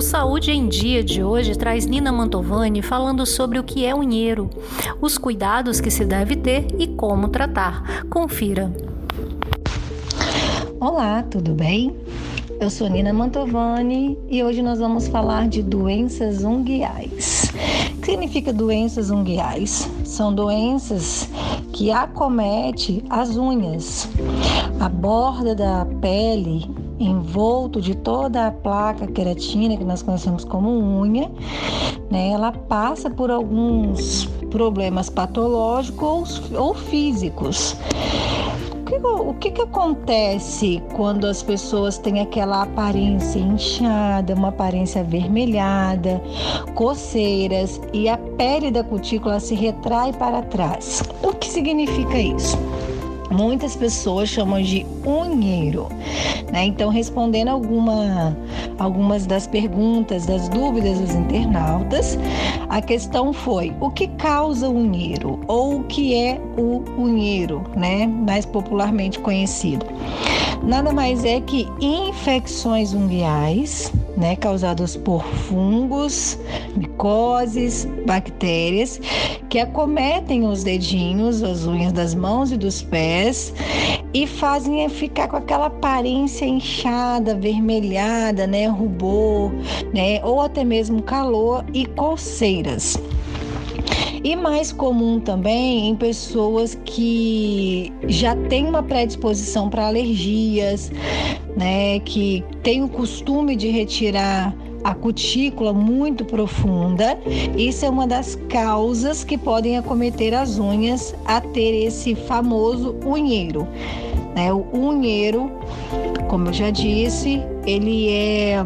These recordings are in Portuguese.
O Saúde em Dia de hoje traz Nina Mantovani falando sobre o que é unheiro, os cuidados que se deve ter e como tratar. Confira. Olá, tudo bem? Eu sou Nina Mantovani e hoje nós vamos falar de doenças unguiais. O que significa doenças unguiais? São doenças que acometem as unhas, a borda da pele envolto de toda a placa queratina que nós conhecemos como unha, né, ela passa por alguns problemas patológicos ou, ou físicos. O que, o que, que acontece quando as pessoas têm aquela aparência inchada, uma aparência avermelhada, coceiras e a pele da cutícula se retrai para trás? O que significa isso? Muitas pessoas chamam de unheiro. Né? Então, respondendo alguma, algumas das perguntas, das dúvidas dos internautas, a questão foi: o que causa unheiro? Ou o que é o unheiro, né? mais popularmente conhecido? Nada mais é que infecções unguiais né, causados por fungos, micoses, bactérias que acometem os dedinhos, as unhas das mãos e dos pés e fazem ficar com aquela aparência inchada, vermelhada, né, rubor, né, ou até mesmo calor e coceiras. E mais comum também em pessoas que já têm uma predisposição para alergias, né, que têm o costume de retirar a cutícula muito profunda. Isso é uma das causas que podem acometer as unhas a ter esse famoso unheiro. Né? O unheiro, como eu já disse, ele é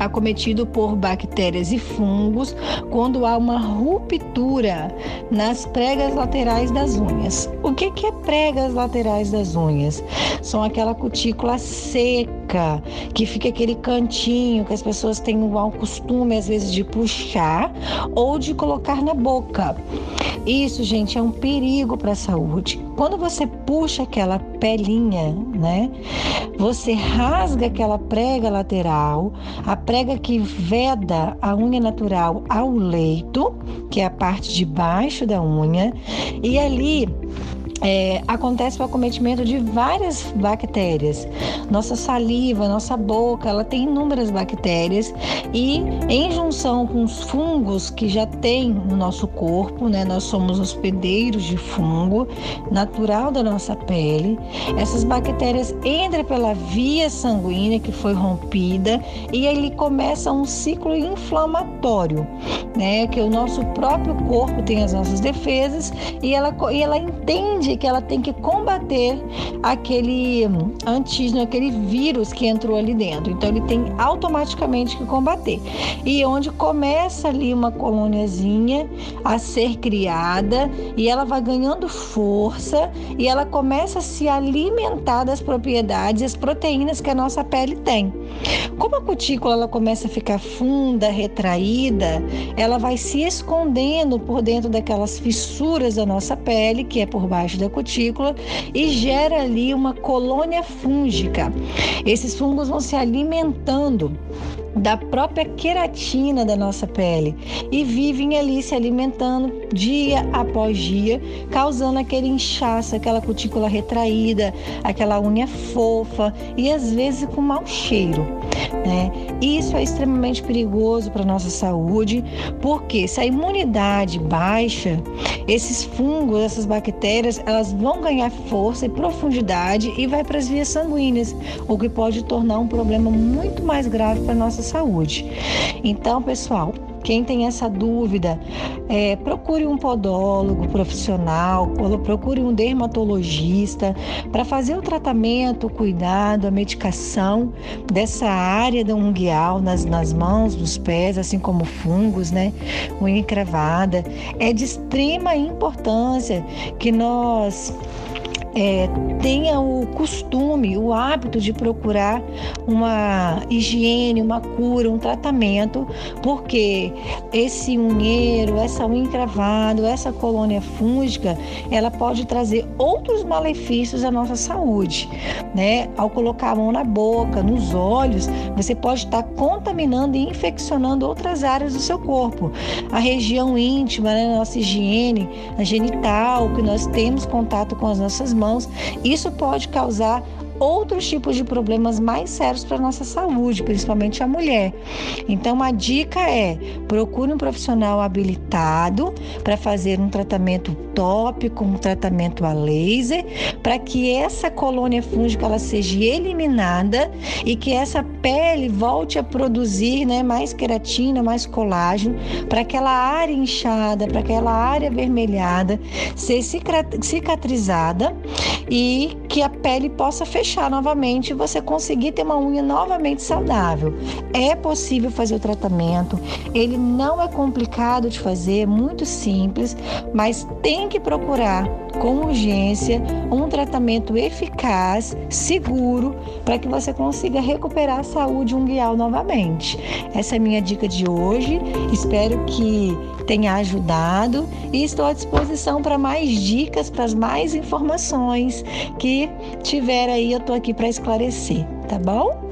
acometido por bactérias e fungos quando há uma ruptura nas pregas laterais das unhas. O que, que é pregas laterais das unhas? São aquela cutícula seca, que fica aquele cantinho que as pessoas têm o costume às vezes de puxar ou de colocar na boca. Isso, gente, é um perigo para a saúde. Quando você puxa aquela pelinha, né? Você rasga aquela prega lateral, a prega que veda a unha natural ao leito, que é a parte de baixo da unha, e ali é, acontece o acometimento de várias bactérias. Nossa saliva, nossa boca, ela tem inúmeras bactérias e em junção com os fungos que já tem no nosso corpo, né? Nós somos hospedeiros de fungo natural da nossa pele. Essas bactérias entram pela via sanguínea que foi rompida e aí começa um ciclo inflamatório, né? Que o nosso próprio corpo tem as nossas defesas e ela, e ela entende que ela tem que combater aquele antígeno, aquele vírus que entrou ali dentro. Então ele tem automaticamente que combater. E onde começa ali uma colôniazinha a ser criada e ela vai ganhando força e ela começa a se alimentar das propriedades, as proteínas que a nossa pele tem. Como a cutícula ela começa a ficar funda, retraída, ela vai se escondendo por dentro daquelas fissuras da nossa pele, que é por baixo da cutícula e gera ali uma colônia fúngica. Esses fungos vão se alimentando da própria queratina da nossa pele e vivem ali se alimentando dia após dia, causando aquele inchaço, aquela cutícula retraída, aquela unha fofa e às vezes com mau cheiro. Né? Isso é extremamente perigoso para a nossa saúde, porque se a imunidade baixa, esses fungos, essas bactérias, elas vão ganhar força e profundidade e vai para as vias sanguíneas, o que pode tornar um problema muito mais grave para a nossa saúde. Então, pessoal, quem tem essa dúvida, é, procure um podólogo profissional, procure um dermatologista para fazer o tratamento, o cuidado, a medicação dessa área da unguial nas, nas mãos, nos pés, assim como fungos, né? Unha encravada. É de extrema importância que nós é, tenha o costume, o hábito de procurar uma higiene, uma cura, um tratamento, porque esse unheiro, essa unha encravada, essa colônia fúngica, ela pode trazer outros malefícios à nossa saúde, né? Ao colocar a mão na boca, nos olhos, você pode estar contaminando e infeccionando outras áreas do seu corpo. A região íntima, né? nossa higiene, a genital, que nós temos contato com as nossas mãos, isso pode causar outros tipos de problemas mais sérios para a nossa saúde, principalmente a mulher. Então, a dica é: procure um profissional habilitado para fazer um tratamento tópico, um tratamento a laser, para que essa colônia fúngica ela seja eliminada e que essa pele volte a produzir né, mais queratina, mais colágeno, para aquela área inchada, para aquela área avermelhada ser cicatrizada e que a pele possa fechar novamente e você conseguir ter uma unha novamente saudável. É possível fazer o tratamento, ele não é complicado de fazer, é muito simples, mas tem que procurar com urgência um tratamento eficaz, seguro, para que você consiga recuperar a saúde unguial novamente. Essa é a minha dica de hoje. Espero que tenha ajudado e estou à disposição para mais dicas, para mais informações que tiver aí, eu estou aqui para esclarecer, tá bom?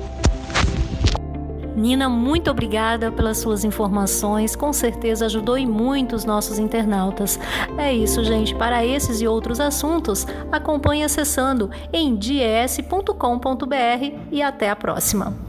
Nina, muito obrigada pelas suas informações. Com certeza ajudou e muito os nossos internautas. É isso, gente. Para esses e outros assuntos, acompanhe acessando em dies.com.br e até a próxima.